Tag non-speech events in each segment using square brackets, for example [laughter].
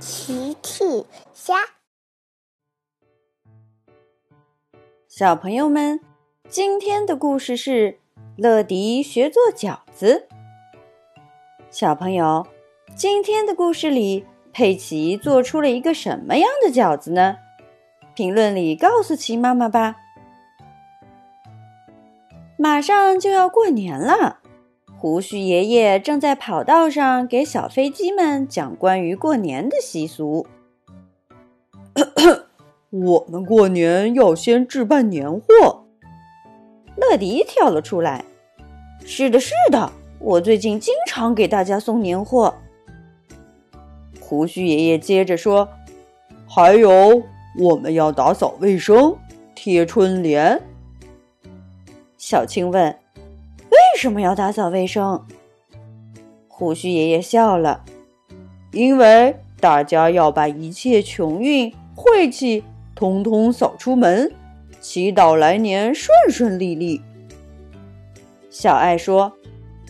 奇趣虾，小朋友们，今天的故事是乐迪学做饺子。小朋友，今天的故事里，佩奇做出了一个什么样的饺子呢？评论里告诉奇妈妈吧。马上就要过年了。胡须爷爷正在跑道上给小飞机们讲关于过年的习俗。[coughs] 我们过年要先置办年货。乐迪跳了出来：“是的，是的，我最近经常给大家送年货。”胡须爷爷接着说：“还有，我们要打扫卫生，贴春联。”小青问。为什么要打扫卫生？胡须爷爷笑了，因为大家要把一切穷运、晦气通通扫出门，祈祷来年顺顺利利。小爱说：“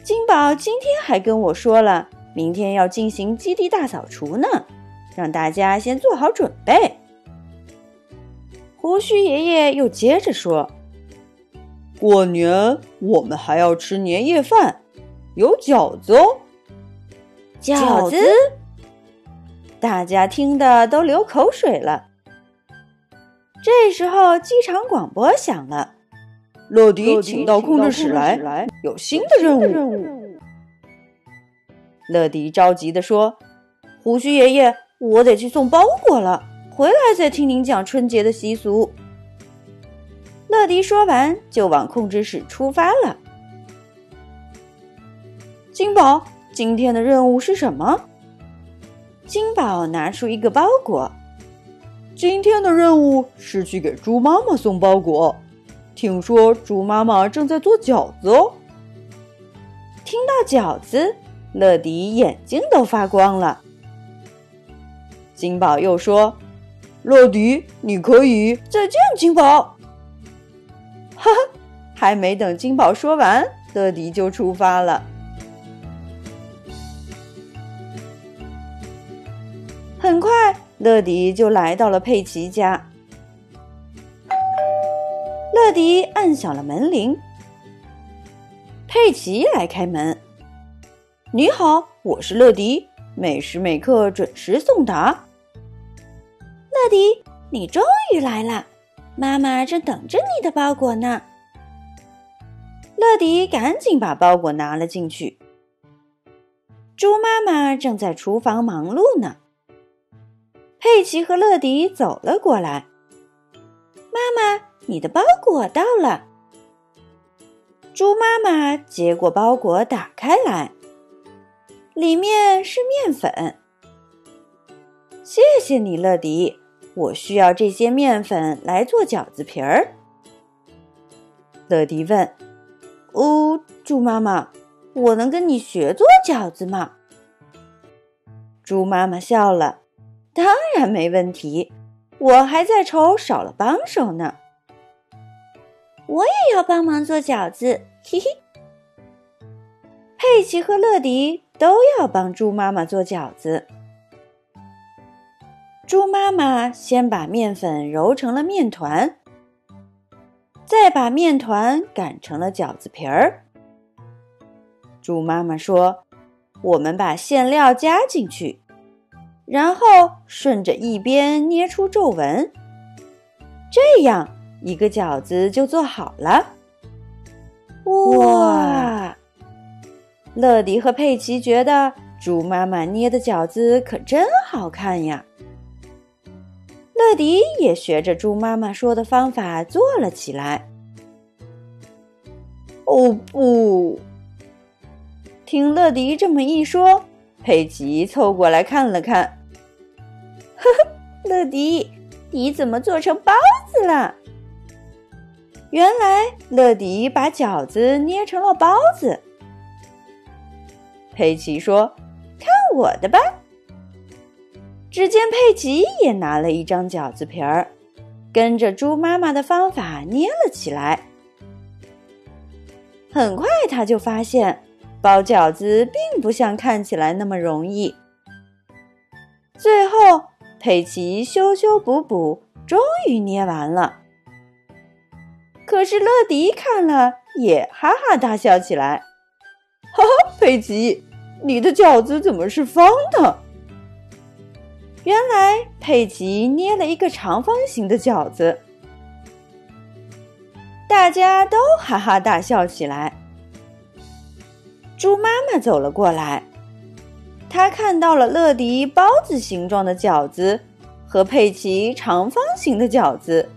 金宝今天还跟我说了，明天要进行基地大扫除呢，让大家先做好准备。”胡须爷爷又接着说。过年我们还要吃年夜饭，有饺子哦。饺子，大家听的都流口水了。这时候，机场广播响了：“乐迪，请到控制室来，有新的任务。”乐迪着急地说：“胡须爷爷，我得去送包裹了，回来再听您讲春节的习俗。”乐迪说完，就往控制室出发了。金宝，今天的任务是什么？金宝拿出一个包裹。今天的任务是去给猪妈妈送包裹。听说猪妈妈正在做饺子哦。听到饺子，乐迪眼睛都发光了。金宝又说：“乐迪，你可以再见，金宝。”哈哈，还没等金宝说完，乐迪就出发了。很快，乐迪就来到了佩奇家。乐迪按响了门铃，佩奇来开门。你好，我是乐迪，每时每刻准时送达。乐迪，你终于来了。妈妈正等着你的包裹呢。乐迪赶紧把包裹拿了进去。猪妈妈正在厨房忙碌呢。佩奇和乐迪走了过来。妈妈，你的包裹到了。猪妈妈接过包裹，打开来，里面是面粉。谢谢你，乐迪。我需要这些面粉来做饺子皮儿。乐迪问：“哦，猪妈妈，我能跟你学做饺子吗？”猪妈妈笑了：“当然没问题，我还在愁少了帮手呢。”我也要帮忙做饺子，嘿嘿。佩奇和乐迪都要帮猪妈妈做饺子。猪妈妈先把面粉揉成了面团，再把面团擀成了饺子皮儿。猪妈妈说：“我们把馅料加进去，然后顺着一边捏出皱纹，这样一个饺子就做好了。”哇！乐迪和佩奇觉得猪妈妈捏的饺子可真好看呀。乐迪也学着猪妈妈说的方法做了起来。哦不！听乐迪这么一说，佩奇凑过来看了看。呵呵，乐迪，你怎么做成包子了？原来乐迪把饺子捏成了包子。佩奇说：“看我的吧。”只见佩奇也拿了一张饺子皮儿，跟着猪妈妈的方法捏了起来。很快，他就发现包饺子并不像看起来那么容易。最后，佩奇修修补补，终于捏完了。可是乐迪看了也哈哈大笑起来：“ [laughs] 哈哈，佩奇，你的饺子怎么是方的？”原来佩奇捏了一个长方形的饺子。大家都哈哈大笑起来。猪妈妈走了过来，她看到了乐迪包子形状的饺子和佩奇长方形的饺子。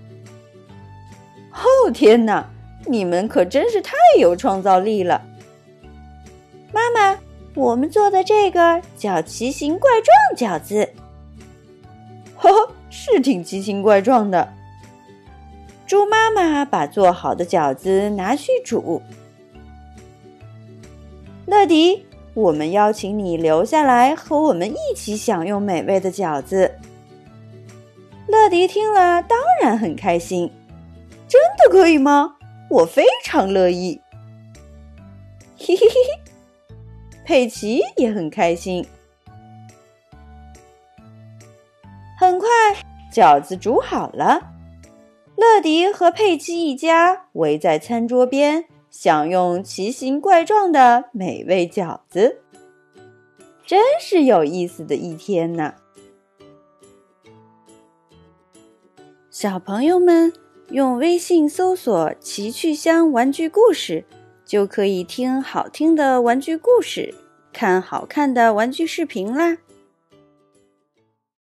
哦天哪，你们可真是太有创造力了！妈妈，我们做的这个叫奇形怪状饺子。呵呵，是挺奇形怪状的。猪妈妈把做好的饺子拿去煮。乐迪，我们邀请你留下来和我们一起享用美味的饺子。乐迪听了当然很开心，真的可以吗？我非常乐意。[laughs] 嘿嘿嘿嘿，佩奇也很开心。很快，饺子煮好了。乐迪和佩奇一家围在餐桌边，享用奇形怪状的美味饺子，真是有意思的一天呢。小朋友们用微信搜索“奇趣箱玩具故事”，就可以听好听的玩具故事，看好看的玩具视频啦。